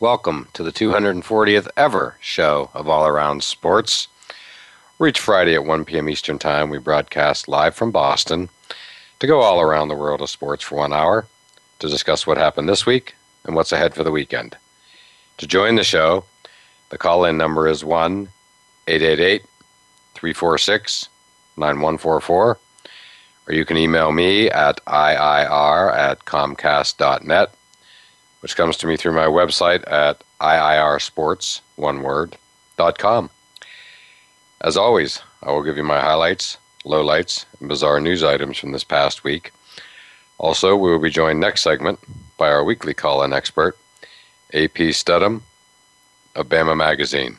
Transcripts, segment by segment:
welcome to the 240th ever show of All Around Sports. Each Friday at 1 p.m. Eastern Time, we broadcast live from Boston to go all around the world of sports for one hour to discuss what happened this week and what's ahead for the weekend. To join the show, the call in number is 1 888 346 9144, or you can email me at IIR at Comcast.net which comes to me through my website at iirsports, one word, dot com. As always, I will give you my highlights, lowlights, and bizarre news items from this past week. Also, we will be joined next segment by our weekly call-in expert, AP Stedham of Bama Magazine.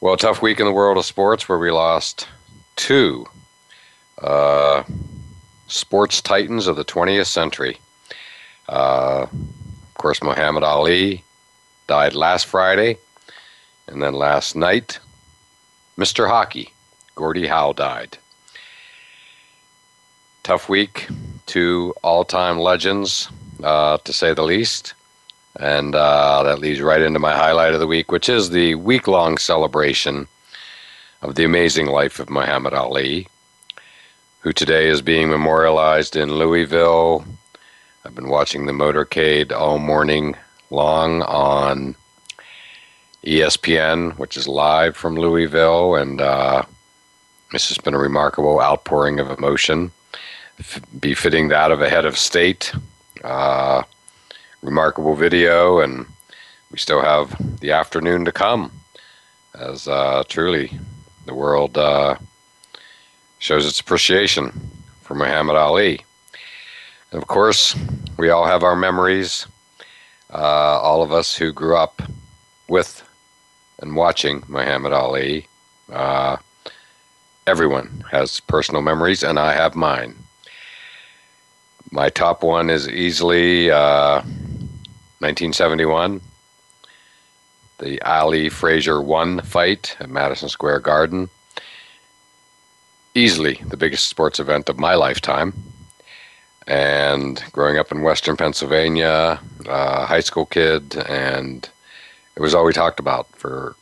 Well, tough week in the world of sports where we lost two uh, sports titans of the 20th century. Uh, of course, Muhammad Ali died last Friday, and then last night, Mr. Hockey, Gordie Howe, died. Tough week, two all time legends, uh, to say the least. And uh, that leads right into my highlight of the week, which is the week long celebration of the amazing life of Muhammad Ali, who today is being memorialized in Louisville, I've been watching the motorcade all morning long on ESPN, which is live from Louisville, and uh, this has been a remarkable outpouring of emotion, f- befitting that of a head of state. Uh, remarkable video, and we still have the afternoon to come as uh, truly the world uh, shows its appreciation for Muhammad Ali. Of course, we all have our memories. Uh, all of us who grew up with and watching Muhammad Ali. Uh, everyone has personal memories, and I have mine. My top one is easily uh, 1971, the Ali Frazier 1 fight at Madison Square Garden. Easily the biggest sports event of my lifetime and growing up in Western Pennsylvania, uh, high school kid, and it was all we talked about for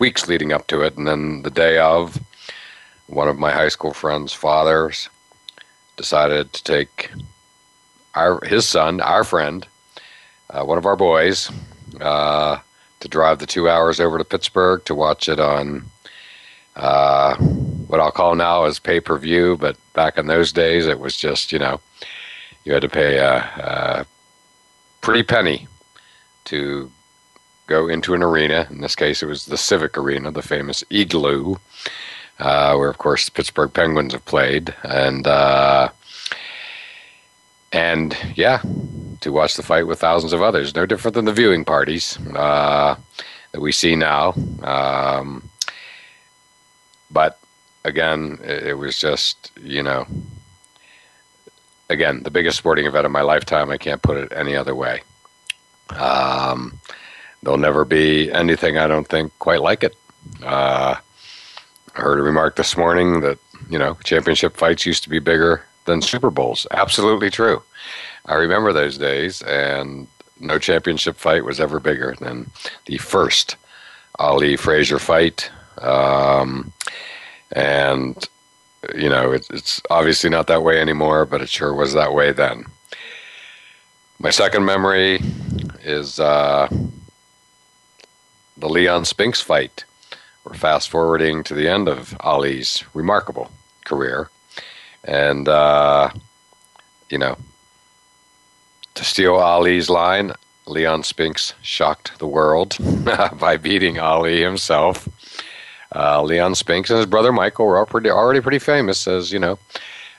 weeks leading up to it. And then the day of, one of my high school friends' fathers decided to take our his son, our friend, uh, one of our boys, uh, to drive the two hours over to Pittsburgh to watch it on uh, what I'll call now as pay per view, but back in those days it was just you know you had to pay a, a pretty penny to go into an arena. In this case, it was the Civic Arena, the famous Igloo, uh, where of course the Pittsburgh Penguins have played, and uh, and yeah, to watch the fight with thousands of others. No different than the viewing parties uh, that we see now. Um, but again, it, it was just you know again, the biggest sporting event of my lifetime. I can't put it any other way. Um, there'll never be anything I don't think quite like it. Uh, I heard a remark this morning that you know championship fights used to be bigger than Super Bowls. Absolutely true. I remember those days, and no championship fight was ever bigger than the first Ali Frazier fight Um, and, you know, it, it's obviously not that way anymore, but it sure was that way then. My second memory is uh, the Leon Spinks fight. We're fast forwarding to the end of Ali's remarkable career. And, uh, you know, to steal Ali's line, Leon Spinks shocked the world by beating Ali himself. Uh, Leon Spinks and his brother Michael were already, already pretty famous as, you know,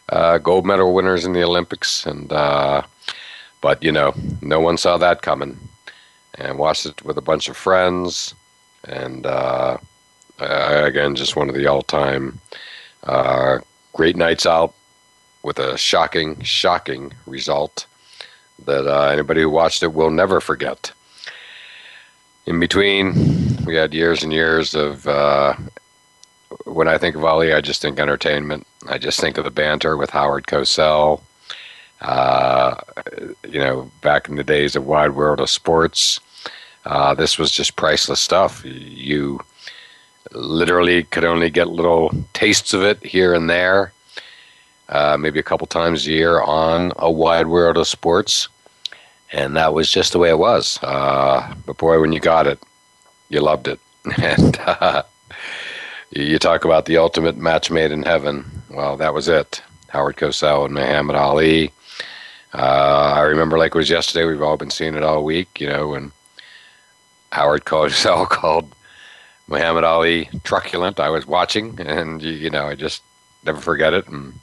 uh, gold medal winners in the Olympics. And, uh, but, you know, no one saw that coming. And watched it with a bunch of friends. And, uh, again, just one of the all time uh, great nights out with a shocking, shocking result that uh, anybody who watched it will never forget. In between, we had years and years of. Uh, when I think of Ali, I just think entertainment. I just think of the banter with Howard Cosell. Uh, you know, back in the days of Wide World of Sports, uh, this was just priceless stuff. You literally could only get little tastes of it here and there, uh, maybe a couple times a year on a Wide World of Sports and that was just the way it was. Uh, but boy, when you got it, you loved it. and uh, you talk about the ultimate match made in heaven. Well, that was it. Howard Cosell and Muhammad Ali. Uh, I remember like it was yesterday. We've all been seeing it all week. You know, when Howard Cosell called Muhammad Ali truculent. I was watching, and you know, I just never forget it. And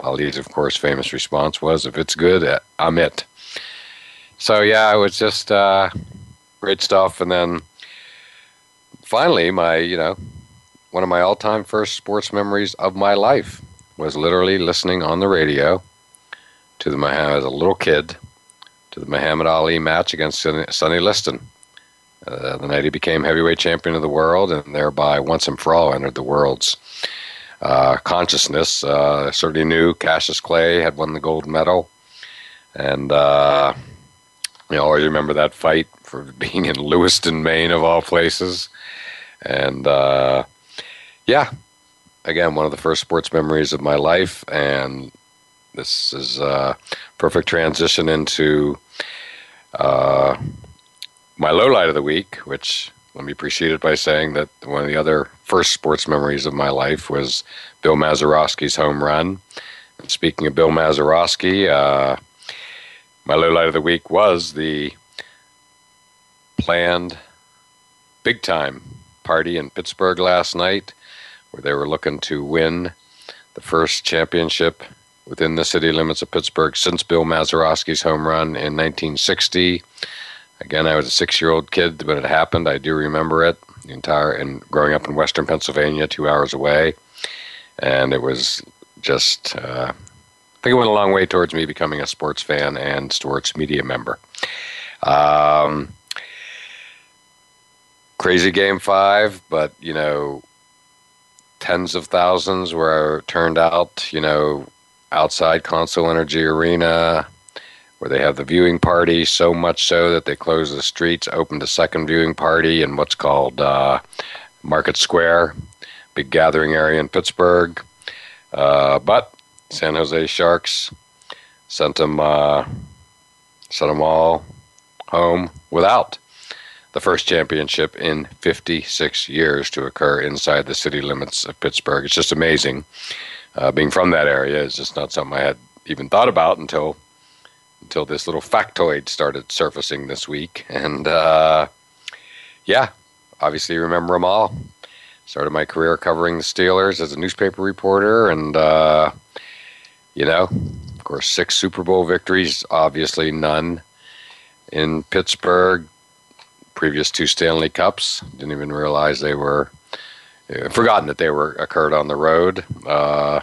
Ali's, of course, famous response was, "If it's good, I'm it." so yeah, it was just uh, great stuff. And then finally, my you know one of my all-time first sports memories of my life was literally listening on the radio to the as a little kid to the Muhammad Ali match against Sonny Liston. Uh, the night he became heavyweight champion of the world, and thereby once and for all entered the world's uh, consciousness. Uh, certainly knew Cassius Clay had won the gold medal, and uh, I always remember that fight for being in Lewiston, Maine, of all places. And uh, yeah, again, one of the first sports memories of my life. And this is a perfect transition into uh, my low light of the week, which let me appreciate it by saying that one of the other first sports memories of my life was Bill Mazeroski's home run. Speaking of Bill Mazeroski, uh, my low light of the week was the planned big time party in Pittsburgh last night where they were looking to win the first championship within the city limits of Pittsburgh since Bill Mazeroski's home run in 1960. Again, I was a six year old kid when it happened. I do remember it. The entire and growing up in Western Pennsylvania, two hours away, and it was just uh, I think it went a long way towards me becoming a sports fan and sports media member. Um, crazy game five, but you know, tens of thousands were turned out. You know, outside Consol Energy Arena, where they have the viewing party. So much so that they closed the streets, opened a second viewing party in what's called uh, Market Square, big gathering area in Pittsburgh. Uh, but San Jose Sharks sent them uh, sent them all home without the first championship in 56 years to occur inside the city limits of Pittsburgh. It's just amazing. Uh, being from that area is just not something I had even thought about until until this little factoid started surfacing this week. And uh, yeah, obviously remember them all. Started my career covering the Steelers as a newspaper reporter, and uh, you know, of course, six Super Bowl victories, obviously none in Pittsburgh. Previous two Stanley Cups, didn't even realize they were uh, forgotten that they were occurred on the road. Uh,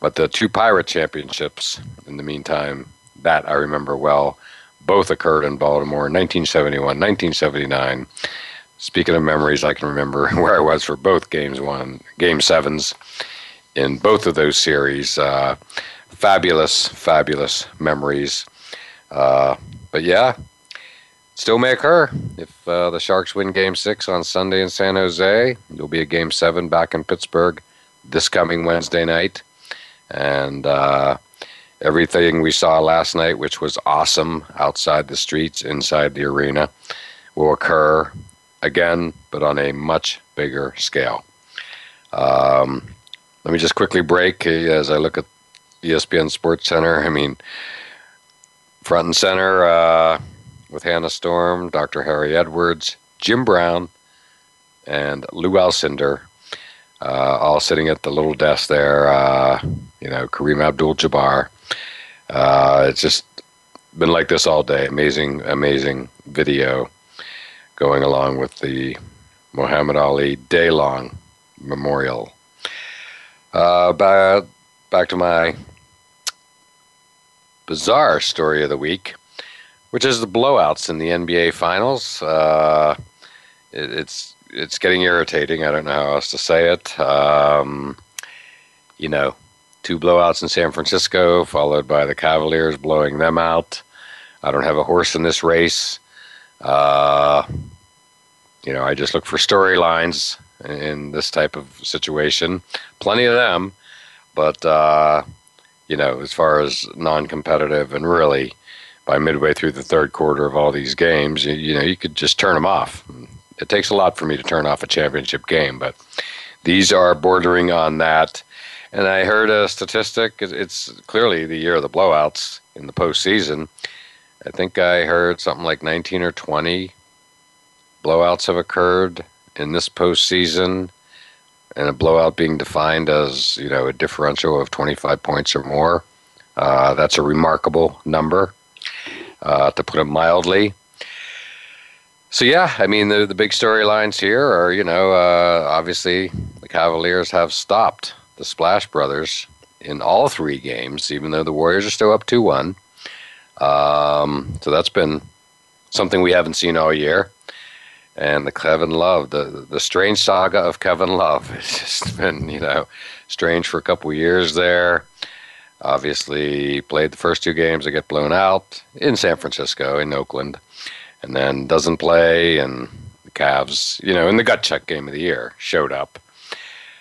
but the two Pirate championships, in the meantime, that I remember well, both occurred in Baltimore in 1971, 1979. Speaking of memories, I can remember where I was for both games one, game sevens in both of those series. Uh, fabulous, fabulous memories. Uh, but yeah, still may occur. If uh, the Sharks win Game Six on Sunday in San Jose, there'll be a Game Seven back in Pittsburgh this coming Wednesday night, and uh, everything we saw last night, which was awesome outside the streets, inside the arena, will occur again, but on a much bigger scale. Um, let me just quickly break as I look at ESPN Sports Center. I mean, front and center uh, with Hannah Storm, Dr. Harry Edwards, Jim Brown, and Lou Alcindor, uh, all sitting at the little desk there. Uh, you know, Kareem Abdul-Jabbar. Uh, it's just been like this all day. Amazing, amazing video going along with the Muhammad Ali day long memorial. Uh, back, back to my bizarre story of the week, which is the blowouts in the NBA Finals. Uh, it, it's it's getting irritating. I don't know how else to say it. Um, you know, two blowouts in San Francisco, followed by the Cavaliers blowing them out. I don't have a horse in this race. Uh, you know, I just look for storylines in this type of situation. Plenty of them, but uh, you know, as far as non-competitive and really by midway through the third quarter of all these games, you, you know, you could just turn them off. It takes a lot for me to turn off a championship game, but these are bordering on that. And I heard a statistic. It's clearly the year of the blowouts in the postseason. I think I heard something like 19 or 20 blowouts have occurred in this postseason, and a blowout being defined as you know a differential of 25 points or more. Uh, that's a remarkable number, uh, to put it mildly. So yeah, I mean the the big storylines here are you know uh, obviously the Cavaliers have stopped the Splash Brothers in all three games, even though the Warriors are still up two one. Um, so that's been something we haven't seen all year and the Kevin Love, the the strange saga of Kevin Love. It's just been you know strange for a couple of years there. Obviously, played the first two games. They get blown out in San Francisco, in Oakland, and then doesn't play. And the Cavs, you know, in the gut check game of the year, showed up.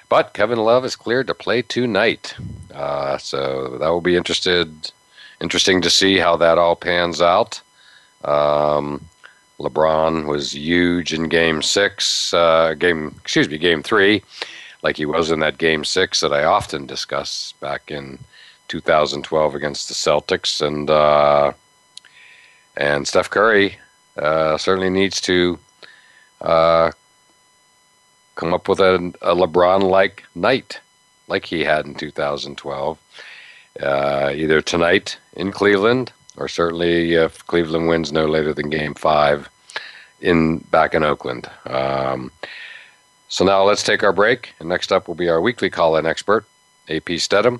But Kevin Love is cleared to play tonight, uh, so that will be interested, interesting to see how that all pans out. Um, LeBron was huge in Game Six, uh, game excuse me, Game Three, like he was in that Game Six that I often discuss back in 2012 against the Celtics, and uh, and Steph Curry uh, certainly needs to uh, come up with a, a LeBron-like night, like he had in 2012, uh, either tonight in Cleveland or certainly if Cleveland wins no later than Game Five in back in Oakland. Um, so now let's take our break, and next up will be our weekly call-in expert, AP Stedham,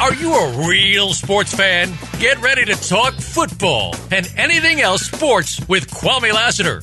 Are you a real sports fan? Get ready to talk football and anything else sports with Kwame Lassiter,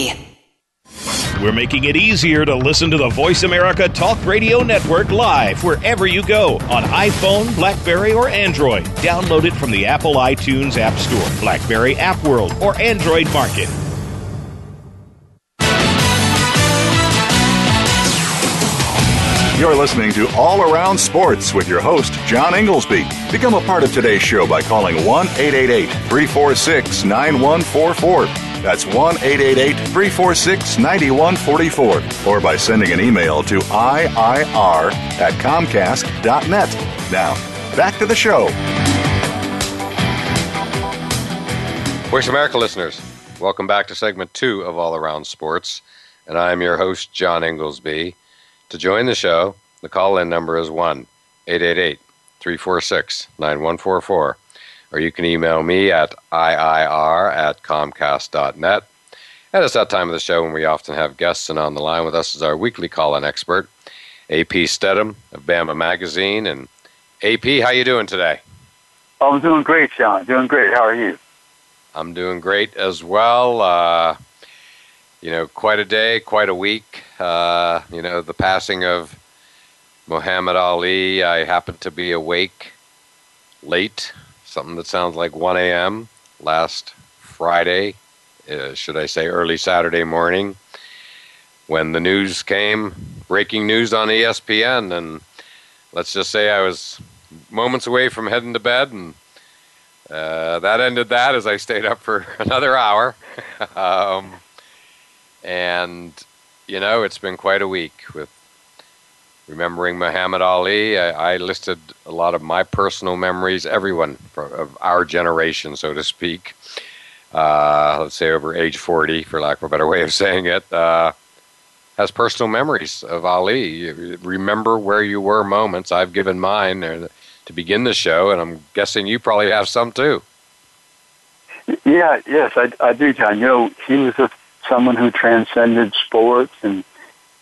We're making it easier to listen to the Voice America Talk Radio Network live wherever you go on iPhone, Blackberry, or Android. Download it from the Apple iTunes App Store, Blackberry App World, or Android Market. You're listening to All Around Sports with your host, John Ingoldsby. Become a part of today's show by calling 1 888 346 9144. That's 1 888 346 9144. Or by sending an email to IIR at Comcast.net. Now, back to the show. Voice America listeners, welcome back to segment two of All Around Sports. And I'm your host, John Ingoldsby. To join the show, the call in number is 1 888 346 9144. Or you can email me at IIR at Comcast.net. And it's that time of the show when we often have guests, and on the line with us is our weekly call in expert, AP Stedham of Bama Magazine. And AP, how you doing today? I'm doing great, John. Doing great. How are you? I'm doing great as well. Uh, you know, quite a day, quite a week. Uh, you know, the passing of Muhammad Ali. I happened to be awake late, something that sounds like 1 a.m. last Friday, uh, should I say early Saturday morning, when the news came, breaking news on ESPN. And let's just say I was moments away from heading to bed and uh, that ended that as I stayed up for another hour. um, and, you know, it's been quite a week with remembering Muhammad Ali. I, I listed a lot of my personal memories, everyone of our generation, so to speak. Uh, let's say over age 40, for lack of a better way of saying it, uh, has personal memories of Ali. Remember where you were moments. I've given mine to begin the show, and I'm guessing you probably have some too. Yeah, yes, I, I do, John. You know, he was a someone who transcended sports and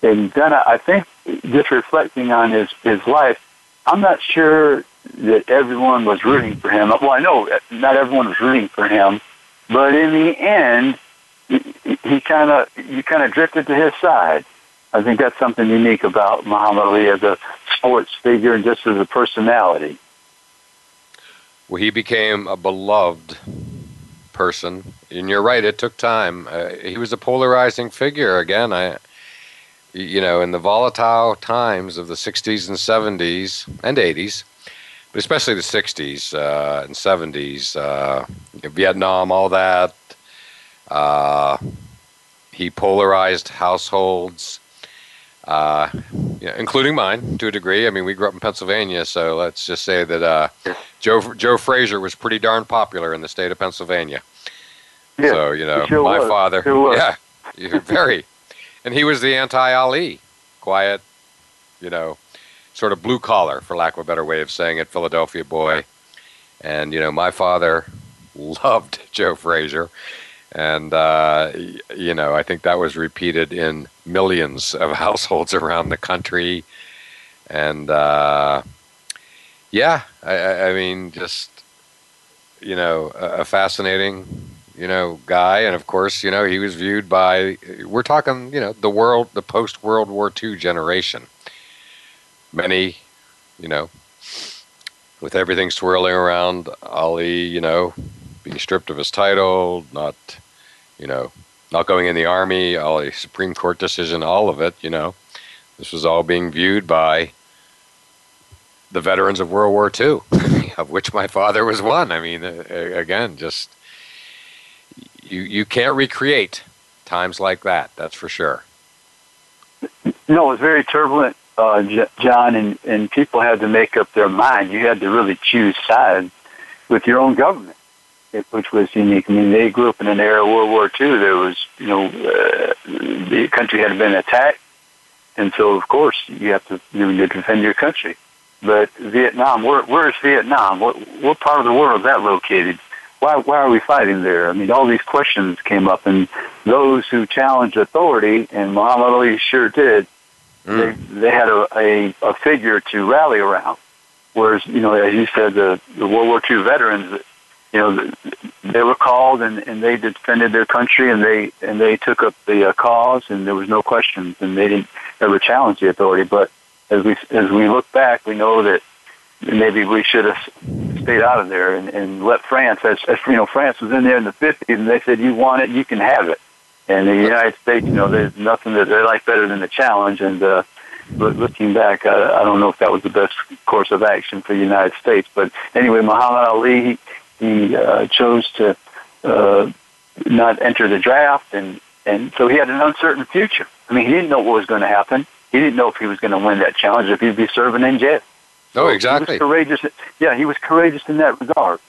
and then I think just reflecting on his his life, I'm not sure that everyone was rooting for him. Well, I know not everyone was rooting for him, but in the end, he kind of you kind of drifted to his side. I think that's something unique about Muhammad Ali as a sports figure and just as a personality. Well, he became a beloved person. And you're right; it took time. Uh, he was a polarizing figure. Again, I, you know, in the volatile times of the '60s and '70s and '80s, but especially the '60s uh, and '70s, uh, Vietnam, all that. Uh, he polarized households. Uh, including mine to a degree. I mean, we grew up in Pennsylvania, so let's just say that uh, Joe Joe Frazier was pretty darn popular in the state of Pennsylvania. Yeah, so you know, sure my was. father, Sure yeah, very, and he was the anti-Ali, quiet, you know, sort of blue collar, for lack of a better way of saying it, Philadelphia boy, and you know, my father loved Joe Frazier. And, uh, you know, I think that was repeated in millions of households around the country. And, uh, yeah, I, I mean, just, you know, a, a fascinating, you know, guy. And of course, you know, he was viewed by, we're talking, you know, the world, the post World War II generation. Many, you know, with everything swirling around Ali, you know, being stripped of his title, not, you know, not going in the army, all the Supreme Court decision, all of it, you know, this was all being viewed by the veterans of World War II, of which my father was one. I mean, again, just you you can't recreate times like that. That's for sure. No, it was very turbulent, uh, John, and, and people had to make up their mind. You had to really choose sides with your own government, it, which was unique. I mean, they grew up in an era of World War II. There was, you know, uh, the country had been attacked, and so of course you have to you, you defend your country. But Vietnam, where where is Vietnam? What what part of the world is that located? Why why are we fighting there? I mean, all these questions came up, and those who challenged authority, and Muhammad Ali sure did. Mm. They they had a, a a figure to rally around. Whereas you know, as you said, the, the World War II veterans, you know, they were called and, and they defended their country and they and they took up the uh, cause and there was no questions and they didn't ever challenge the authority. But as we as we look back, we know that maybe we should have stayed out of there and, and let France. As, as you know, France was in there in the fifties, and they said, "You want it, you can have it." And the United States, you know, there's nothing that they like better than the challenge. And uh, looking back, I, I don't know if that was the best course of action for the United States. But anyway, Muhammad Ali, he, he uh, chose to uh, not enter the draft, and and so he had an uncertain future. I mean, he didn't know what was going to happen he didn't know if he was going to win that challenge, if he'd be serving in jail. Oh, exactly. He courageous. Yeah, he was courageous in that regard.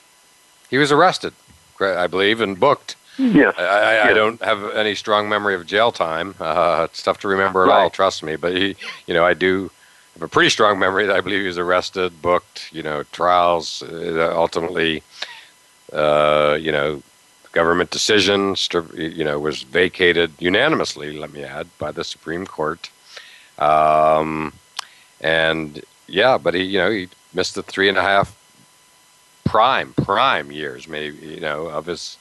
He was arrested, I believe, and booked. Yes. I, I, yes. I don't have any strong memory of jail time. Uh, it's tough to remember at right. all, trust me. But he, you know, I do have a pretty strong memory that I believe he was arrested, booked, you know, trials, uh, ultimately, uh, you know, government decision, you know, was vacated unanimously, let me add, by the Supreme Court. Um, and yeah, but he, you know, he missed the three and a half prime, prime years, maybe, you know, of his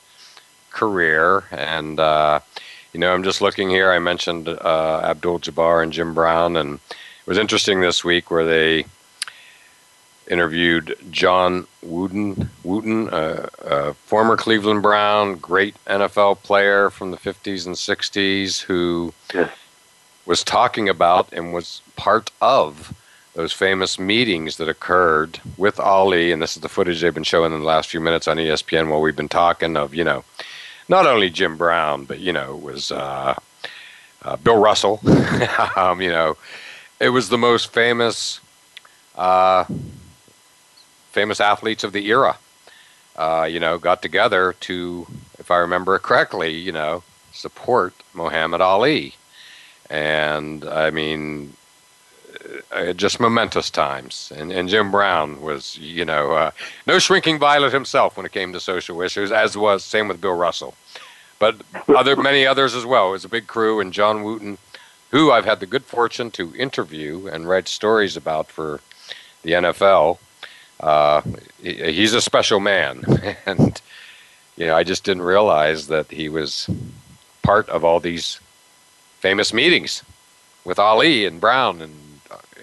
career. And, uh, you know, I'm just looking here. I mentioned uh, Abdul Jabbar and Jim Brown, and it was interesting this week where they interviewed John Wooden, Wooten, uh, uh, former Cleveland Brown, great NFL player from the 50s and 60s, who was talking about and was part of those famous meetings that occurred with Ali, and this is the footage they've been showing in the last few minutes on ESPN while we've been talking of, you know, not only Jim Brown, but, you know, was uh, uh, Bill Russell. um, you know, it was the most famous, uh, famous athletes of the era, uh, you know, got together to, if I remember correctly, you know, support Muhammad Ali and I mean, uh, just momentous times. And, and Jim Brown was, you know, uh, no shrinking violet himself when it came to social issues, as was same with Bill Russell, but other many others as well. It was a big crew, and John Wooten, who I've had the good fortune to interview and write stories about for the NFL. Uh, he, he's a special man, and you know, I just didn't realize that he was part of all these famous meetings with Ali and Brown and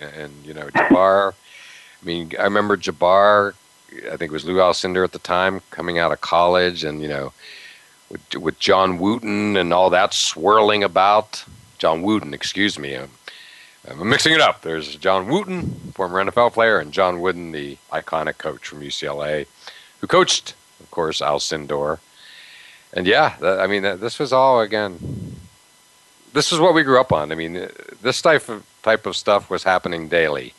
and you know Jabbar. I mean, I remember Jabbar. I think it was Lou Alcindor at the time, coming out of college, and you know, with, with John Wooten and all that swirling about. John Wooden, excuse me. I'm, I'm mixing it up. There's John Wooten, former NFL player, and John Wooden, the iconic coach from UCLA, who coached, of course, Alcindor. And yeah, I mean, this was all again this is what we grew up on. I mean, this type of type of stuff was happening daily.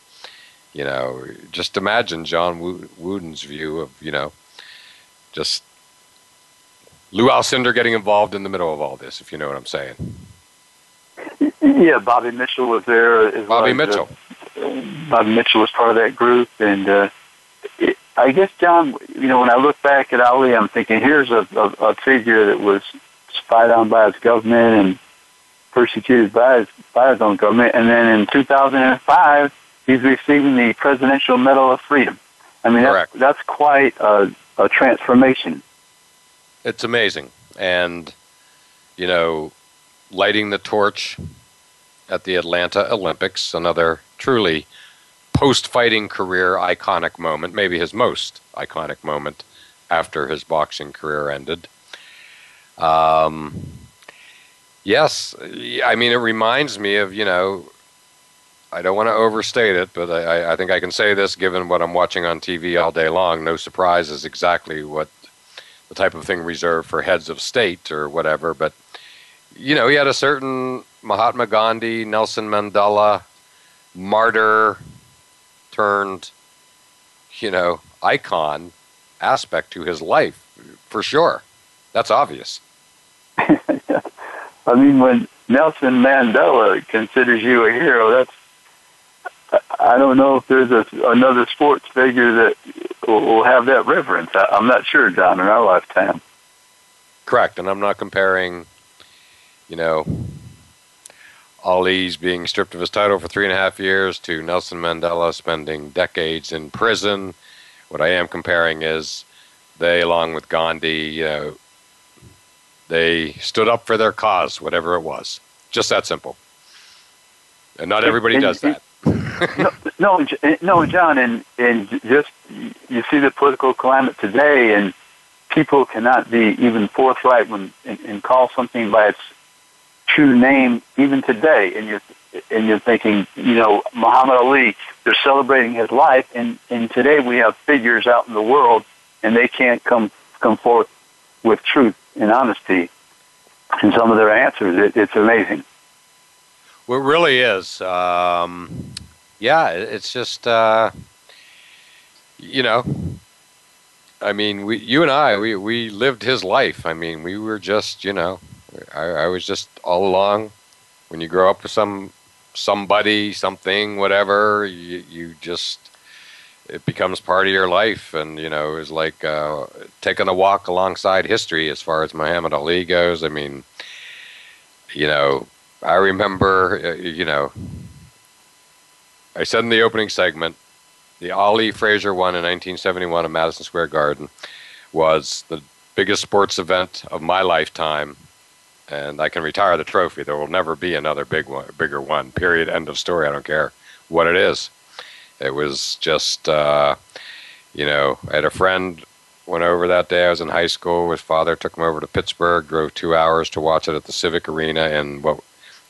You know, just imagine John Wooden's view of you know, just Lou Alcindor getting involved in the middle of all this, if you know what I'm saying. Yeah, Bobby Mitchell was there. As Bobby well Mitchell. Uh, Bobby Mitchell was part of that group, and uh, it, I guess John. You know, when I look back at Ali, I'm thinking here's a, a, a figure that was spied on by his government and persecuted by his, by his own government. And then in 2005, he's receiving the Presidential Medal of Freedom. I mean, that's, that's quite a, a transformation. It's amazing. And, you know, lighting the torch at the Atlanta Olympics, another truly post fighting career iconic moment, maybe his most iconic moment after his boxing career ended. Um, Yes, I mean it reminds me of you know. I don't want to overstate it, but I, I think I can say this given what I'm watching on TV all day long. No surprise is exactly what the type of thing reserved for heads of state or whatever. But you know, he had a certain Mahatma Gandhi, Nelson Mandela, martyr turned, you know, icon aspect to his life for sure. That's obvious. I mean, when Nelson Mandela considers you a hero, that's I don't know if there's a, another sports figure that will, have that reverence. I, I'm not sure, John, in our lifetime. Correct, and I'm not comparing, you know, Ali's being stripped of his title for three and a half years to Nelson Mandela spending decades in prison. What I am comparing is they, along with Gandhi, you know, they stood up for their cause, whatever it was. Just that simple. And not everybody and, does that. no, no, no, John, and and just you see the political climate today, and people cannot be even forthright when and, and call something by its true name, even today. And you're and you're thinking, you know, Muhammad Ali, they're celebrating his life, and and today we have figures out in the world, and they can't come come forth with truth and honesty in some of their answers. It, it's amazing. Well, it really is. Um, yeah, it's just uh, you know. I mean, we, you and I, we, we lived his life. I mean, we were just, you know, I, I was just all along. When you grow up with some somebody, something, whatever, you, you just it becomes part of your life, and you know, it's like uh, taking a walk alongside history as far as Muhammad Ali goes. I mean, you know, I remember, uh, you know, I said in the opening segment, the Ali Frazier one in 1971 at Madison Square Garden was the biggest sports event of my lifetime, and I can retire the trophy. There will never be another big one, bigger one. Period. End of story. I don't care what it is. It was just, uh, you know, I had a friend went over that day. I was in high school. His father took him over to Pittsburgh, drove two hours to watch it at the Civic Arena, and what,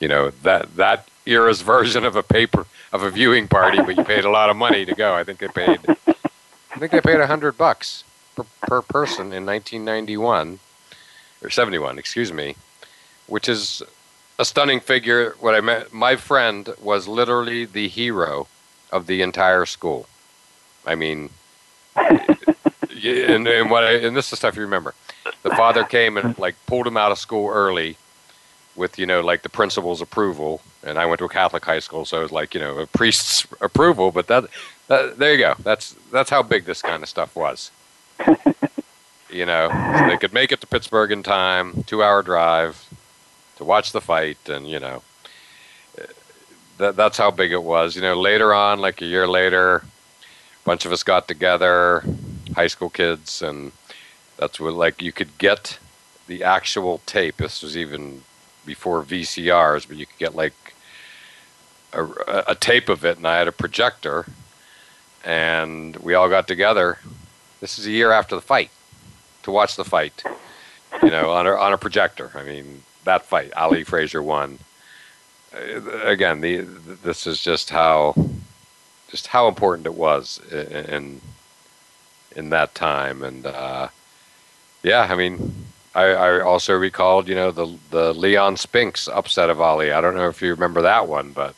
you know, that that era's version of a paper of a viewing party, but you paid a lot of money to go. I think they paid, I think they paid a hundred bucks per, per person in 1991 or 71, excuse me, which is a stunning figure. What I meant, my friend was literally the hero of the entire school. I mean, and, and what I, and this is stuff you remember. The father came and like pulled him out of school early with you know like the principal's approval and i went to a catholic high school so it was like you know a priest's approval but that, that there you go that's that's how big this kind of stuff was you know so they could make it to pittsburgh in time two hour drive to watch the fight and you know that, that's how big it was you know later on like a year later a bunch of us got together high school kids and that's what like you could get the actual tape this was even before VCRs, but you could get like a, a, tape of it, and I had a projector, and we all got together. This is a year after the fight to watch the fight, you know, on a, on a projector. I mean, that fight, Ali Frazier won. Uh, again, the this is just how just how important it was in in that time, and uh, yeah, I mean, I, I, also recalled, you know, the the Leon Spinks upset of Ali. I don't know if you remember that one, but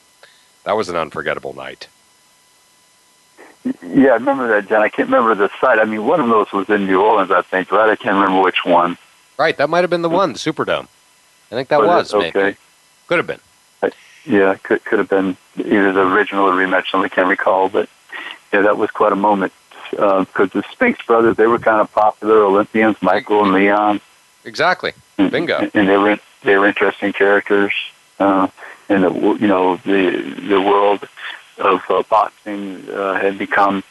that was an unforgettable night. Yeah, I remember that, John. I can't remember the site. I mean, one of those was in New Orleans, I think, right? I can't remember which one. Right, that might have been the one, the Superdome. I think that was, was okay. maybe. Could have been. Yeah, could could have been either the original or rematch. I can't recall, but yeah, that was quite a moment because uh, the Spinks brothers they were kind of popular Olympians, Michael and Leon. Exactly. Bingo. And, they were they were interesting characters uh, in the you know the the world of uh, boxing uh, had become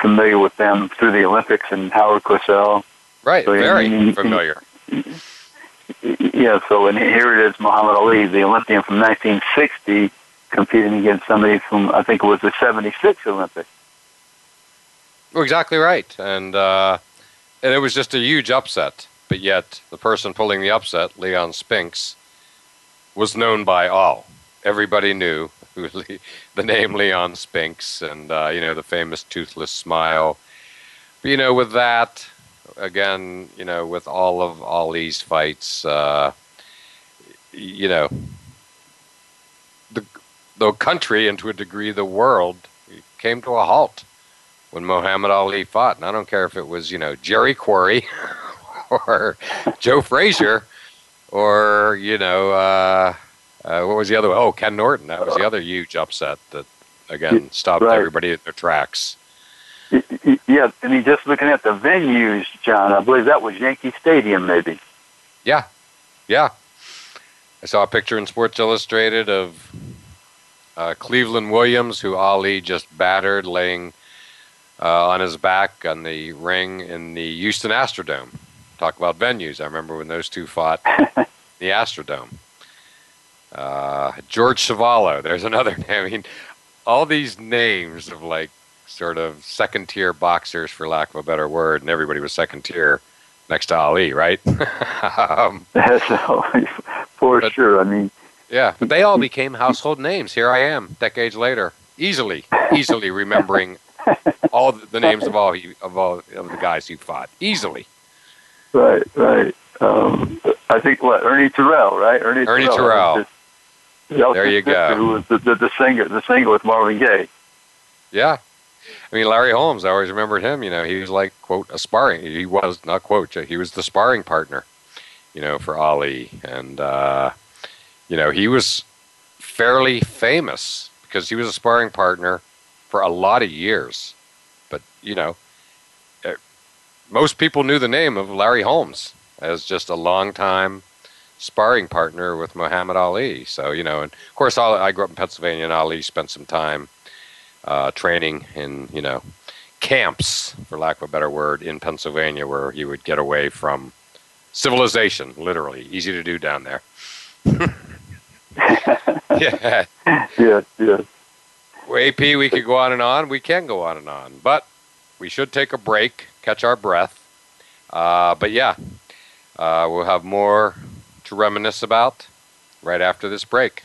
familiar with them through the Olympics and Howard Cosell. Right. So, Very and, familiar. Yeah. So and here it is, Muhammad Ali, the Olympian from 1960, competing against somebody from I think it was the '76 Olympics. Well, exactly right, and uh, and it was just a huge upset but yet the person pulling the upset, Leon Spinks, was known by all. Everybody knew who the name Leon Spinks and uh, you know the famous toothless smile. But you know, with that, again, you know, with all of Ali's fights, uh, you know, the the country and to a degree the world came to a halt when Muhammad Ali fought. And I don't care if it was you know Jerry Quarry or Joe Frazier, or you know, uh, uh, what was the other? one? Oh, Ken Norton. That was the other huge upset that again stopped Right. everybody at their tracks. Yeah, I mean, just looking at the venues, John, I believe that was Yankee Stadium, maybe. Yeah, yeah. I saw a picture in Sports Illustrated of uh, Cleveland Williams, who Ali just battered, laying uh, on his back on the ring in the Houston Astrodome. Talk about venues. I remember when those two fought the Astrodome. Uh, George Chuvalo, there's another name. I mean, all these names of like sort of second tier boxers, for lack of a better word, and everybody was second tier next to Ali, right? um, so, for But- sure. I mean, yeah, but they all became household names. Here I am, decades later, easily, easily remembering all the the names of all he, of all of the guys he fought. Easily, right, right. Um, I think what Ernie Terrell, right? Ernie, Ernie Terrell. Terrell. was his- that was There you go. Who was the, the, the singer? The singer with Marvin Gaye. yeah. I mean, Larry Holmes. I always remembered him. You know, he was like quote a sparring. He was not quote. He was the sparring partner. You know, for Ali, and uh, you know he was fairly famous because he was a sparring partner for a lot of years. But you know, uh, most people knew the name of Larry Holmes as just a long time sparring partner with Muhammad Ali. So you know, and of course, I grew up in Pennsylvania, and Ali spent some time uh, training in you know camps, for lack of a better word, in Pennsylvania, where you would get away from civilization. Literally, easy to do down there. yeah. Yes, yes. Well, AP, we could go on and on. We can go on and on, but we should take a break, catch our breath. Uh, but yeah, uh, we'll have more to reminisce about right after this break.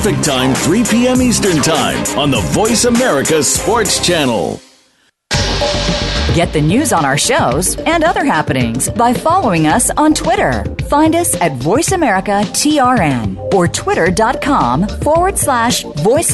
Time, 3 p.m. Eastern Time on the Voice America Sports Channel. Get the news on our shows and other happenings by following us on Twitter. Find us at Voice America TRN or twitter.com forward slash Voice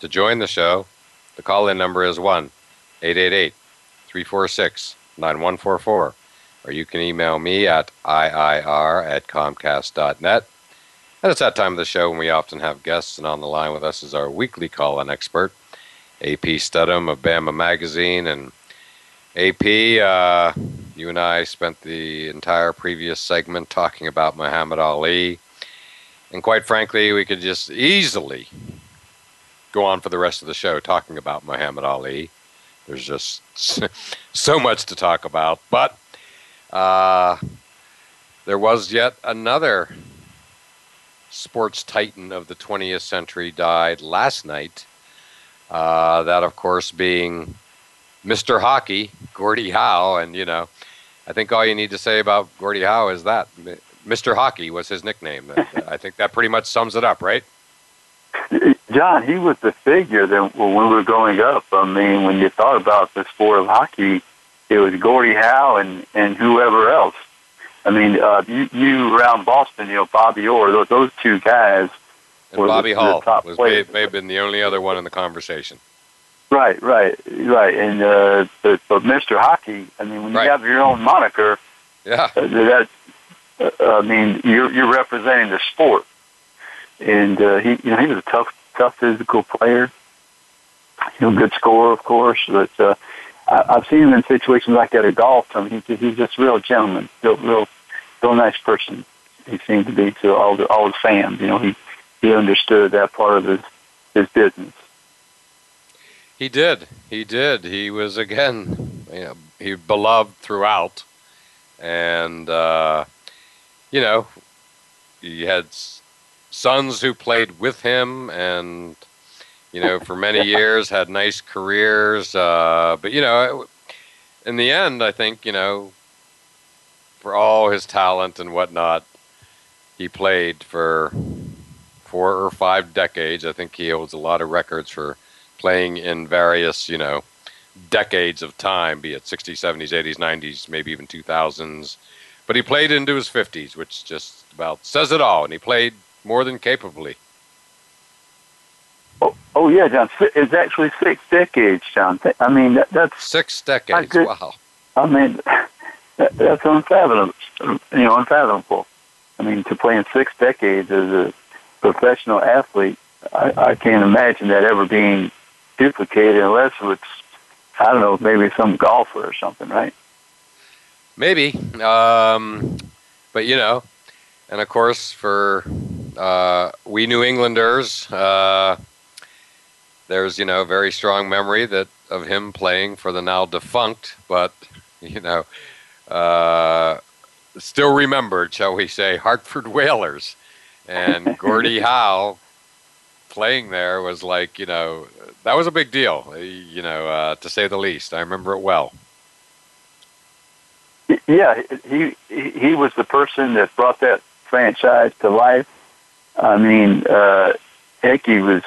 To join the show, the call in number is 1 888 346 9144, or you can email me at IIR at Comcast.net. And it's that time of the show when we often have guests, and on the line with us is our weekly call in expert, AP Stedham of Bama Magazine. And AP, uh, you and I spent the entire previous segment talking about Muhammad Ali. And quite frankly, we could just easily go on for the rest of the show talking about Muhammad Ali. There's just so much to talk about. But uh, there was yet another sports titan of the 20th century died last night. Uh, that, of course, being Mr. Hockey, Gordie Howe. And, you know, I think all you need to say about Gordie Howe is that Mr. Hockey was his nickname. I think that pretty much sums it up, right? John, he was the figure that when we were growing up. I mean, when you thought about the sport of hockey, it was Gordie Howe and, and whoever else. I mean, uh, you, you around Boston, you know, Bobby Orr, those, those two guys. And Bobby the, Hull the was may, may have been the only other one in the conversation. Right, right, right. And uh, but, but Mr. Hockey, I mean, when you have your own moniker, yeah, uh, that uh, I mean, you're you're representing the sport. And uh, he, you know, he was a tough, tough physical player. You know, good scorer, of course, but uh, I, I've seen him in situations like that at golf. I mean, he's, he's just a real gentleman, real, real, real nice person. He seemed to be to all the all the fans. You know, he he understood that part of his his business. He did. He did. He was again, you know, he beloved throughout, and uh, you know, he had sons who played with him, and you know, for many years had nice careers. Uh, but you know, in the end, I think you know, for all his talent and whatnot, he played for four or five decades. I think he holds a lot of records for playing in various, you know, decades of time, be it 60s, 70s, 80s, 90s, maybe even 2000s. But he played into his 50s, which just about says it all. And he played more than capably. Oh, oh yeah, John. It's actually six decades, John. I mean, that, that's six decades. Wow. I mean, that, that's unfathomable. You know, unfathomable. I mean, to play in six decades as a professional athlete, I, I can't imagine that ever being duplicated unless it's, I don't know, maybe some golfer or something, right? Maybe. Um, but, you know, and of course, for uh, we New Englanders, uh, there's, you know, very strong memory that of him playing for the now defunct, but, you know, uh, still remembered, shall we say, Hartford Whalers. And Gordie Howe playing there was like, you know, that was a big deal, you know, uh, to say the least. I remember it well. Yeah, he he was the person that brought that franchise to life. I mean, uh, heck, he was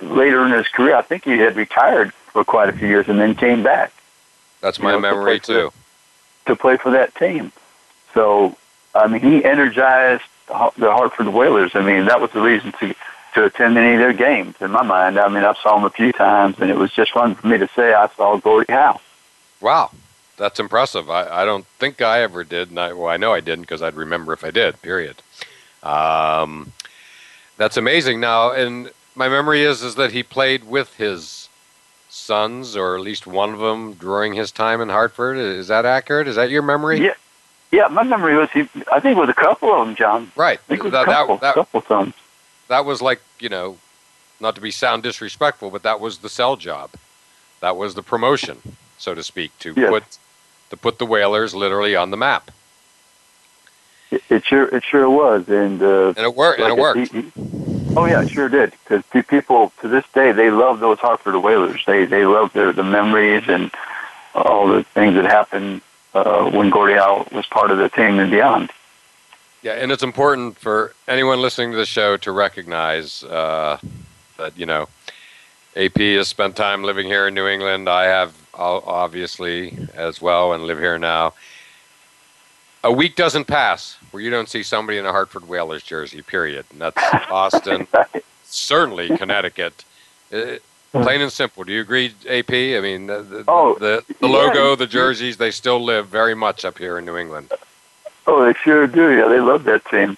later in his career. I think he had retired for quite a few years and then came back. That's my know, memory to too. To play for that team. So, I mean, he energized the Hartford Whalers. I mean, that was the reason to to attend any of their games. In my mind, I mean, I saw him a few times, and it was just fun for me to say I saw Gordie Howe. Wow, that's impressive. I, I don't think I ever did, and I, well, I know I didn't because I'd remember if I did. Period. Um, that's amazing. Now, and my memory is is that he played with his sons, or at least one of them, during his time in Hartford. Is that accurate? Is that your memory? Yeah, yeah. My memory was he. I think it was a couple of them, John. Right. I think it was that, a couple, that, couple sons. That was like you know, not to be sound disrespectful, but that was the sell job. That was the promotion, so to speak, to yes. put to put the Whalers literally on the map. It, it sure it sure was, and uh, and it worked. Like and it worked. He, he, oh yeah, it sure did. Because people to this day they love those Hartford Whalers. They they love their the memories and all the things that happened uh, when Gordie Howe was part of the team and beyond. Yeah, and it's important for anyone listening to the show to recognize uh, that you know AP has spent time living here in New England. I have obviously as well and live here now a week doesn't pass where you don't see somebody in a Hartford Whalers jersey. Period. And that's Boston, certainly Connecticut. Uh, plain and simple. Do you agree, AP? I mean, the the, oh, the, the logo, the jerseys, they still live very much up here in New England. Oh, they sure do. Yeah, they love that team.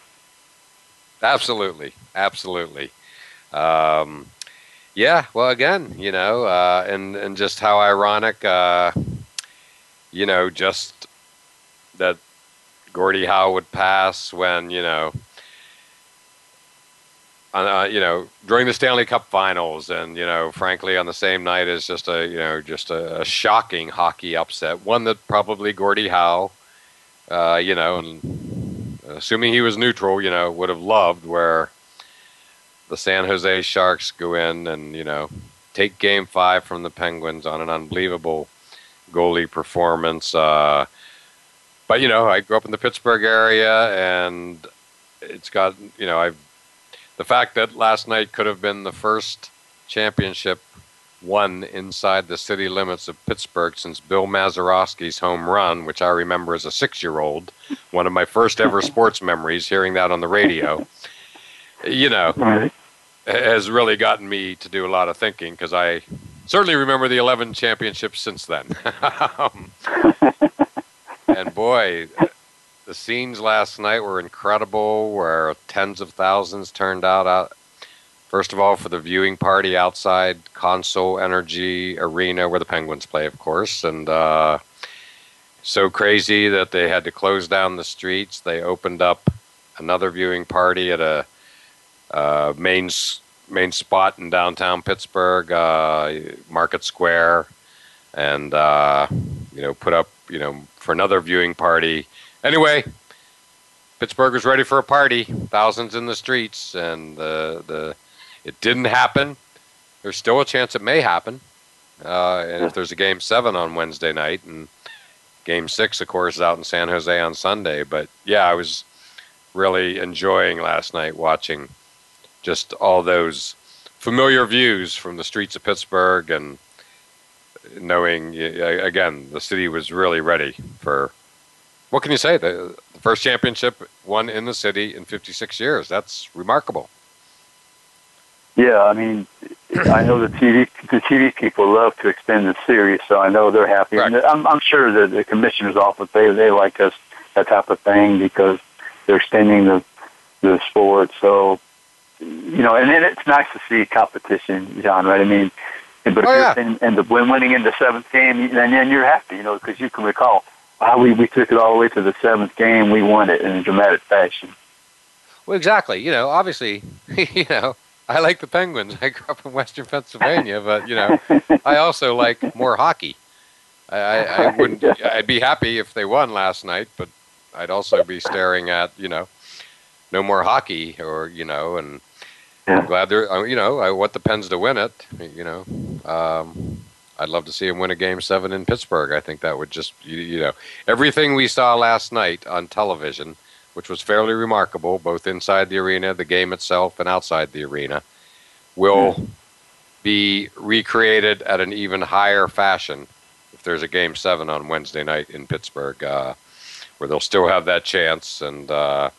Absolutely, absolutely. Um, yeah. Well, again, you know, uh, and and just how ironic, uh, you know, just that Gordie Howe would pass when you know, uh, you know, during the Stanley Cup Finals, and you know, frankly, on the same night as just a you know just a, a shocking hockey upset, one that probably Gordie Howe, uh, you know, and assuming he was neutral, you know, would have loved where the San Jose Sharks go in and you know take Game Five from the Penguins on an unbelievable goalie performance. Uh, but you know, I grew up in the Pittsburgh area, and it's got you know I've the fact that last night could have been the first championship won inside the city limits of Pittsburgh since Bill Mazeroski's home run, which I remember as a six-year-old, one of my first ever sports memories, hearing that on the radio. You know, has really gotten me to do a lot of thinking because I certainly remember the 11 championships since then. Um, And boy, the scenes last night were incredible, where tens of thousands turned out. out first of all, for the viewing party outside Consol Energy Arena, where the Penguins play, of course, and uh, so crazy that they had to close down the streets. They opened up another viewing party at a uh, main main spot in downtown Pittsburgh, uh, Market Square, and uh, you know put up you know for another viewing party. Anyway, Pittsburgh was ready for a party. Thousands in the streets, and the the it didn't happen. There's still a chance it may happen, uh, and if there's a game seven on Wednesday night, and game six, of course, is out in San Jose on Sunday. But yeah, I was really enjoying last night watching just all those familiar views from the streets of Pittsburgh and knowing again the city was really ready for what can you say the, the first championship won in the city in 56 years that's remarkable Yeah, I mean, I know the TV the TV people love to extend the series, so I know they're happy. And I'm, I'm sure that the commissioner's office they they like us that type of thing because they're extending the the sport. So you know, and then it's nice to see competition, John. Right? I mean, but if Oh, yeah. in, and the when winning in the seventh game, then then you're happy, you know, because you can recall how we we took it all the way to the seventh game, we won it in a dramatic fashion. well exactly you know obviously you know i like the penguins i grew up in western pennsylvania but you know i also like more hockey i, I, I wouldn't i'd be happy if they won last night but i'd also be staring at you know no more hockey or you know and Yeah. i'm glad they're uh, you know i want the pens to win it you know um I'd love to see him win a game seven in Pittsburgh. I think that would just, you, you know, everything we saw last night on television, which was fairly remarkable, both inside the arena, the game itself, and outside the arena, will be recreated at an even higher fashion if there's a game seven on Wednesday night in Pittsburgh, uh, where they'll still have that chance. And, uh,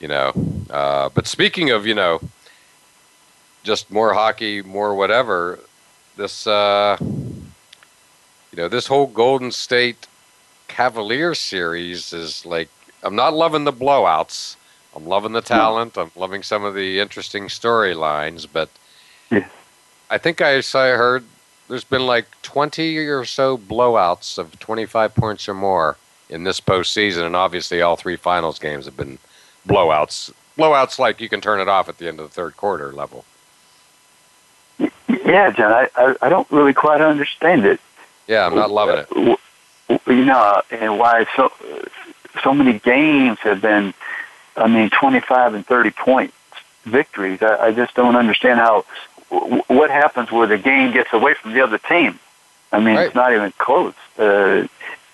you know, uh, but speaking of, you know, just more hockey, more whatever, this, uh, you know, this whole Golden State Cavalier series is like, I'm not loving the blowouts. I'm loving the talent. I'm loving some of the interesting storylines, but. I think I saw I heard there's been like 20 or so blowouts of 25 points or more in this postseason, and obviously all three finals games have been blowouts. Blowouts like you can turn it off at the end of the third quarter level. Yeah, John, I I, I don't really quite understand it. Yeah, I'm not loving it. You know, and why so so many games have been, I mean, twenty five and thirty point victories. I, I just don't understand how what happens where the game gets away from the other team. I mean, Right. it's not even close. Uh,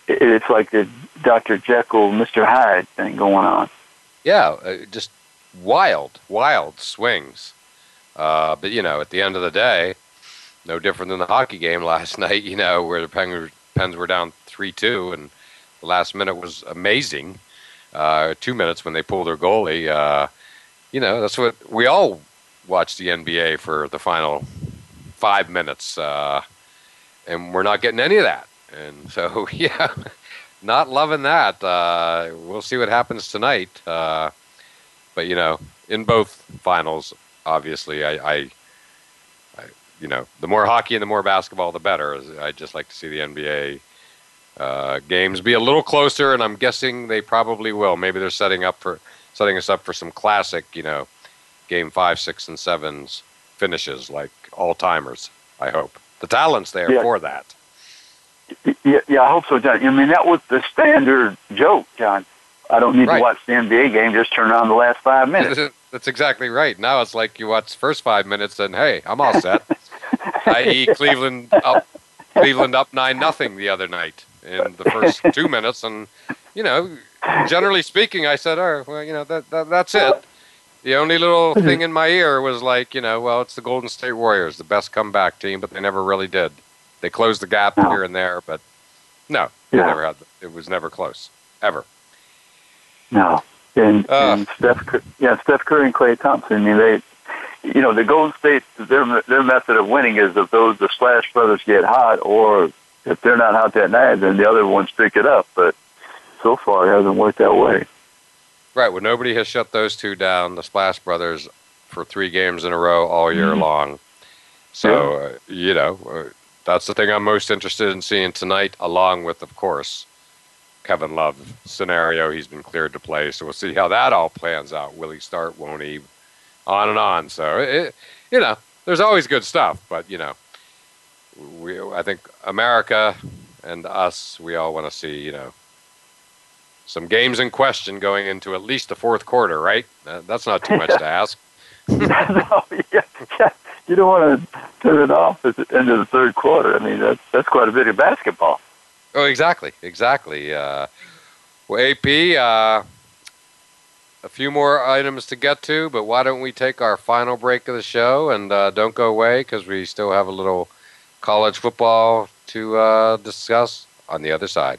it's like the Dr. Jekyll, Mr. Hyde thing going on. Yeah, uh, just wild, wild swings. Uh, but you know, at the end of the day, no different than the hockey game last night. You know, where the Pens, were down three-two, and the last minute was amazing. Uh, two minutes when they pulled their goalie. Uh, you know, that's what we all watch the NBA for the final five minutes, uh, and we're not getting any of that. And so, yeah, not loving that. Uh, we'll see what happens tonight. Uh, but you know, in both finals, obviously, I, I, I, you know, the more hockey and the more basketball, the better. I just like to see the NBA uh, games be a little closer, and I'm guessing they probably will. Maybe they're setting up for setting us up for some classic, you know, game five, six, and sevens finishes like all timers. I hope the talent's there Yeah. for that. Yeah, yeah, I hope so, John. I mean, that was the standard joke, John. I don't need Right. to watch the NBA game; just turn on the last five minutes. That's exactly right. Now it's like you watch the first five minutes and hey, I'm all set. I.e., Cleveland up, Cleveland up nine nothing the other night in the first two minutes, and you know, generally speaking, I said, "Oh, well, you know, that, that that's it." The only little thing in my ear was like, you know, well, it's the Golden State Warriors, the best comeback team, but they never really did. They closed the gap No. here and there, but no, Yeah. never had. It was never close, ever. No. And, Uh. and Steph, yeah, Steph Curry and Klay Thompson. I mean, they, you know, the Golden State, their their method of winning is if those the Splash Brothers get hot, or if they're not hot that night, then the other ones pick it up. But so far, it hasn't worked that way. Right. Well, nobody has shut those two down, the Splash Brothers, for three games in a row all year Mhm. long. So, uh, you know, uh, that's the thing I'm most interested in seeing tonight, along with, of course, Kevin Love scenario. He's been cleared to play, so we'll see how that all plans out. Will he start? Won't he? On and on. So, it, you know, there's always good stuff, but you know, we I think America and us, we all want to see, you know, some games in question going into at least the fourth quarter, right? That's not too much to ask. no, yeah, yeah. You don't want to turn it off at the end of the third quarter. I mean, that's that's quite a bit of basketball. Oh, exactly, exactly. Uh, well, AP, uh, a few more items to get to, but why don't we take our final break of the show and uh, don't go away because we still have a little college football to uh, discuss on the other side.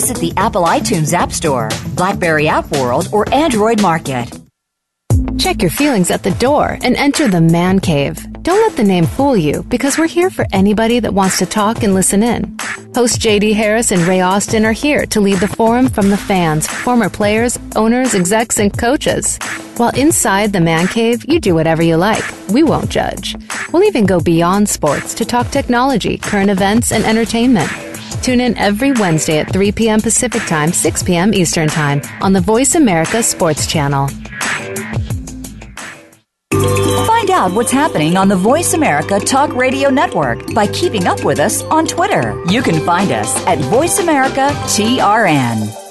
Visit the Apple iTunes App Store, Blackberry App World, or Android Market. Check your feelings at the door and enter the man cave. Don't let the name fool you because we're here for anybody that wants to talk and listen in. Host JD Harris and Ray Austin are here to lead the forum from the fans, former players, owners, execs, and coaches. While inside the man cave, you do whatever you like. We won't judge. We'll even go beyond sports to talk technology, current events, and entertainment. Tune in every Wednesday at 3 p.m. Pacific Time, 6 p.m. Eastern Time on the Voice America Sports Channel. Find out what's happening on the Voice America Talk Radio Network by keeping up with us on Twitter. You can find us at Voice America TRN.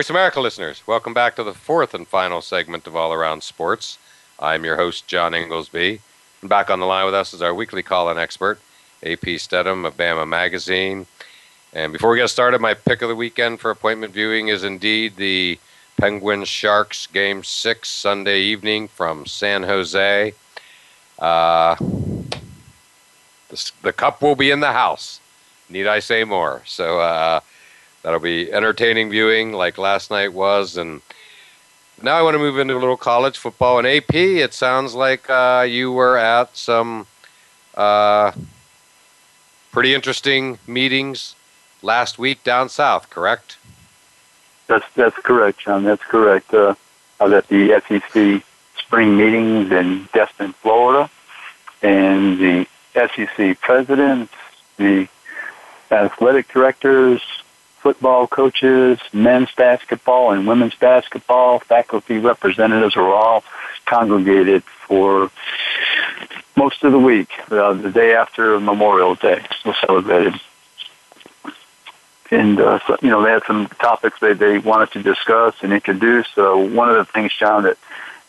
Voice America listeners, welcome back to the fourth and final segment of All Around Sports. I'm your host, John Ingoldsby. And back on the line with us is our weekly call in expert, AP Stedham of Bama Magazine. And before we get started, my pick of the weekend for appointment viewing is indeed the Penguins Sharks Game 6 Sunday evening from San Jose. Uh, the, the cup will be in the house. Need I say more? So, uh, That'll be entertaining viewing like last night was. And now I want to move into a little college football. And AP, it sounds like uh, you were at some uh, pretty interesting meetings last week down south, correct? That's that's correct, John. That's correct. Uh, I was at the SEC spring meetings in Destin, Florida, and the SEC presidents, the athletic directors, football coaches, men's basketball and women's basketball, faculty representatives are all congregated for most of the week, uh, the day after Memorial Day was celebrated. And, uh, so, you know, they had some topics that they wanted to discuss and introduce. So one of the things, John, that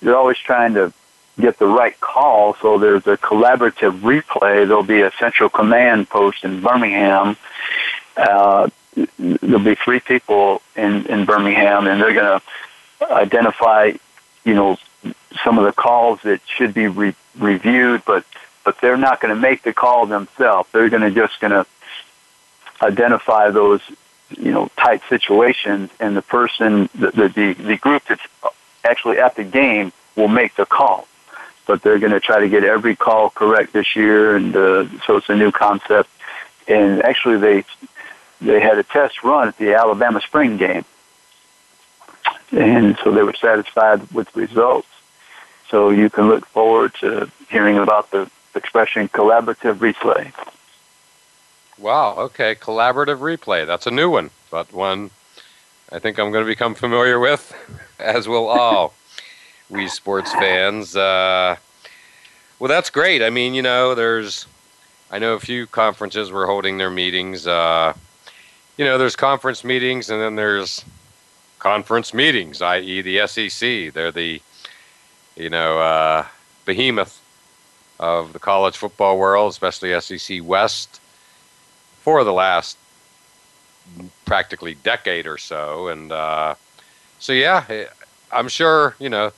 they're always trying to get the right call. So there's a collaborative replay. There'll be a central command post in Birmingham. Uh, there'll be three people in, in Birmingham, and they're going to identify, you know, some of the calls that should be re- reviewed, but but they're not going to make the call themselves. They're going to just going to identify those, you know, tight situations, and the person, the, the the group that's actually at the game will make the call. But they're going to try to get every call correct this year, and uh, so it's a new concept. And actually, they they had a test run at the Alabama spring game. And so they were satisfied with the results. So you can look forward to hearing about the expression collaborative replay. Wow, okay, collaborative replay. That's a new one, but one I think I'm going to become familiar with, as will all we sports fans. Uh, well, that's great. I mean, you know, there's, I know a few conferences were holding their meetings. Uh, you know, there's conference meetings and then there's conference meetings, i.e., the SEC. They're the, you know, uh, behemoth of the college football world, especially SEC West, for the last practically decade or so. And uh, so, yeah, eh, I'm sure, you know,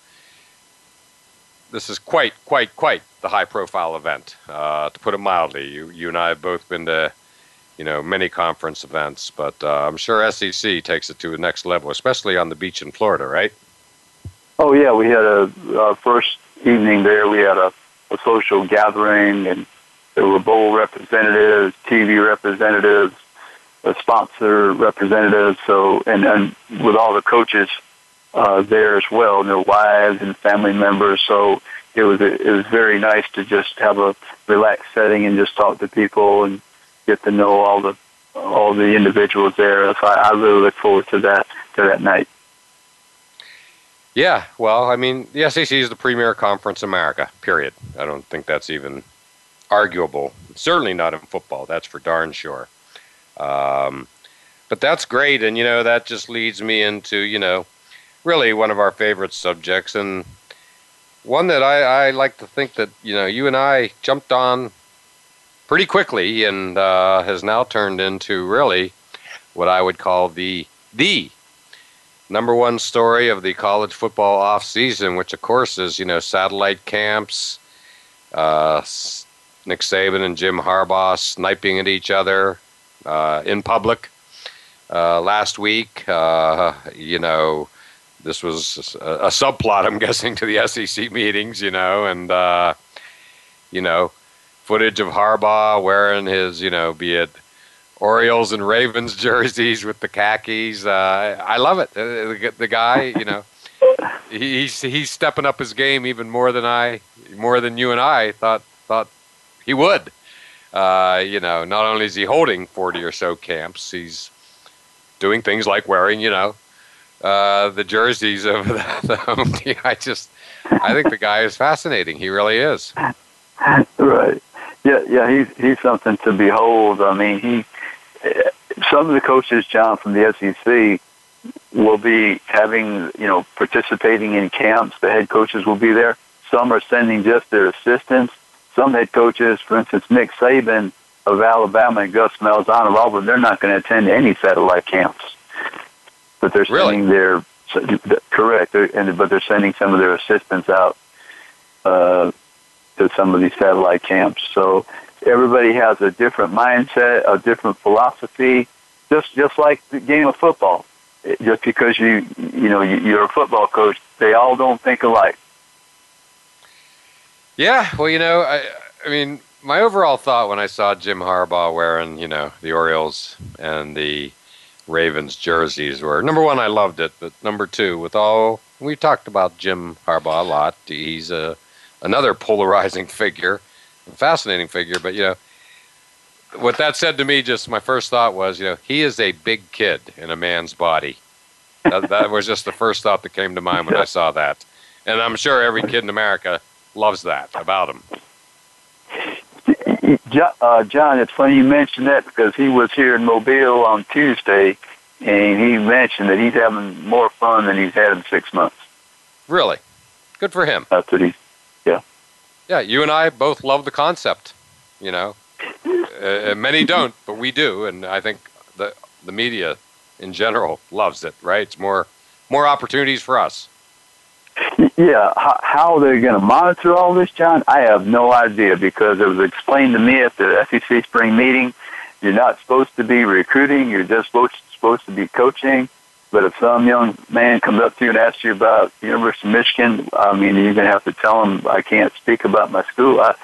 this is quite, quite, quite the high profile event, uh, to put it mildly. You, you and I have both been to you know, many conference events, but uh, I'm sure SEC takes it to the next level, especially on the beach in Florida, right? Oh yeah, we had a our first evening there. We had a, a social gathering, and there were bowl representatives, TV representatives, a sponsor representatives. So, and and with all the coaches uh, there as well, and their wives and family members. So it was it was very nice to just have a relaxed setting and just talk to people and get to know all the all the individuals there. So I, I really look forward to that to that night. Yeah, well, I mean, the SEC is the premier conference in America. Period. I don't think that's even arguable. Certainly not in football. That's for darn sure. Um, but that's great, and you know that just leads me into you know really one of our favorite subjects, and one that I, I like to think that you know you and I jumped on pretty quickly and uh, has now turned into really what I would call the the number one story of the college football off season, which of course is you know satellite camps, uh, Nick Saban and Jim Harbaugh sniping at each other uh, in public uh, last week. Uh, you know, this was a, a, subplot, I'm guessing, to the SEC meetings. You know, and uh, you know footage of Harbaugh wearing his, you know, be it Orioles and Ravens jerseys with the khakis. Uh, I love it. Uh, the, the, guy, you know, he's he's stepping up his game even more than I, more than you and I thought thought he would. Uh, you know, not only is he holding forty or so camps, he's doing things like wearing, you know, uh, the jerseys of the, the home team. I just, I think the guy is fascinating. He really is. Right. Yeah, yeah, he's he's something to behold. I mean, he some of the coaches, John, from the SEC, will be having you know participating in camps. The head coaches will be there. Some are sending just their assistants. Some head coaches, for instance, Nick Saban of Alabama and Gus Malzahn of Auburn, they're not going to attend any satellite camps, but they're sending really? their correct, and but they're sending some of their assistants out uh, to some of these satellite camps. So everybody has a different mindset, a different philosophy, just just like the game of football. Just because you you know you're a football coach, they all don't think alike. Yeah, well, you know, I I mean, my overall thought when I saw Jim Harbaugh wearing you know the Orioles and the Ravens jerseys were number one, I loved it, but number two, with all we talked about Jim Harbaugh a lot, he's a another polarizing figure, fascinating figure. But you know, what that said to me, just my first thought was, you know, he is a big kid in a man's body. that, that was just the first thought that came to mind when I saw that, and I'm sure every kid in America loves that about him. Uh, John, it's funny you mentioned that because he was here in Mobile on Tuesday, and he mentioned that he's having more fun than he's had in six months. Really, good for him. That's what he. Yeah, you and I both love the concept. You know, uh, many don't, but we do, and I think the the media in general loves it. Right? It's more more opportunities for us. Yeah, how, how they're going to monitor all this, John, I have no idea because it was explained to me at the SEC spring meeting. You're not supposed to be recruiting; you're just supposed supposed to be coaching. But if some young man comes up to you and asks you about the University of Michigan, I mean, you're going to have to tell him I can't speak about my school. I,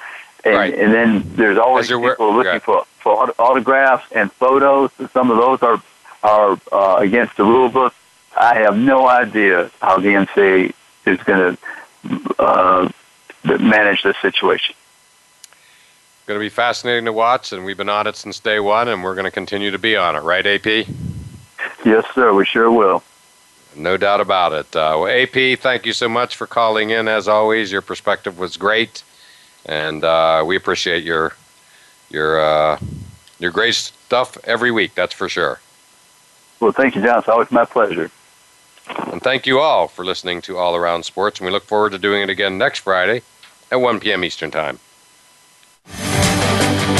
and, right. and then there's always people looking for, for autographs and photos. Some of those are are uh, against the rule book. I have no idea how the NCAA is going to uh, manage this situation. Going to be fascinating to watch, and we've been on it since day one, and we're going to continue to be on it, right, AP? Yes, sir. We sure will. No doubt about it. Uh, well, AP, thank you so much for calling in. As always, your perspective was great, and uh, we appreciate your your uh, your great stuff every week. That's for sure. Well, thank you, John. It's always my pleasure. And thank you all for listening to All Around Sports, and we look forward to doing it again next Friday at 1 p.m. Eastern Time.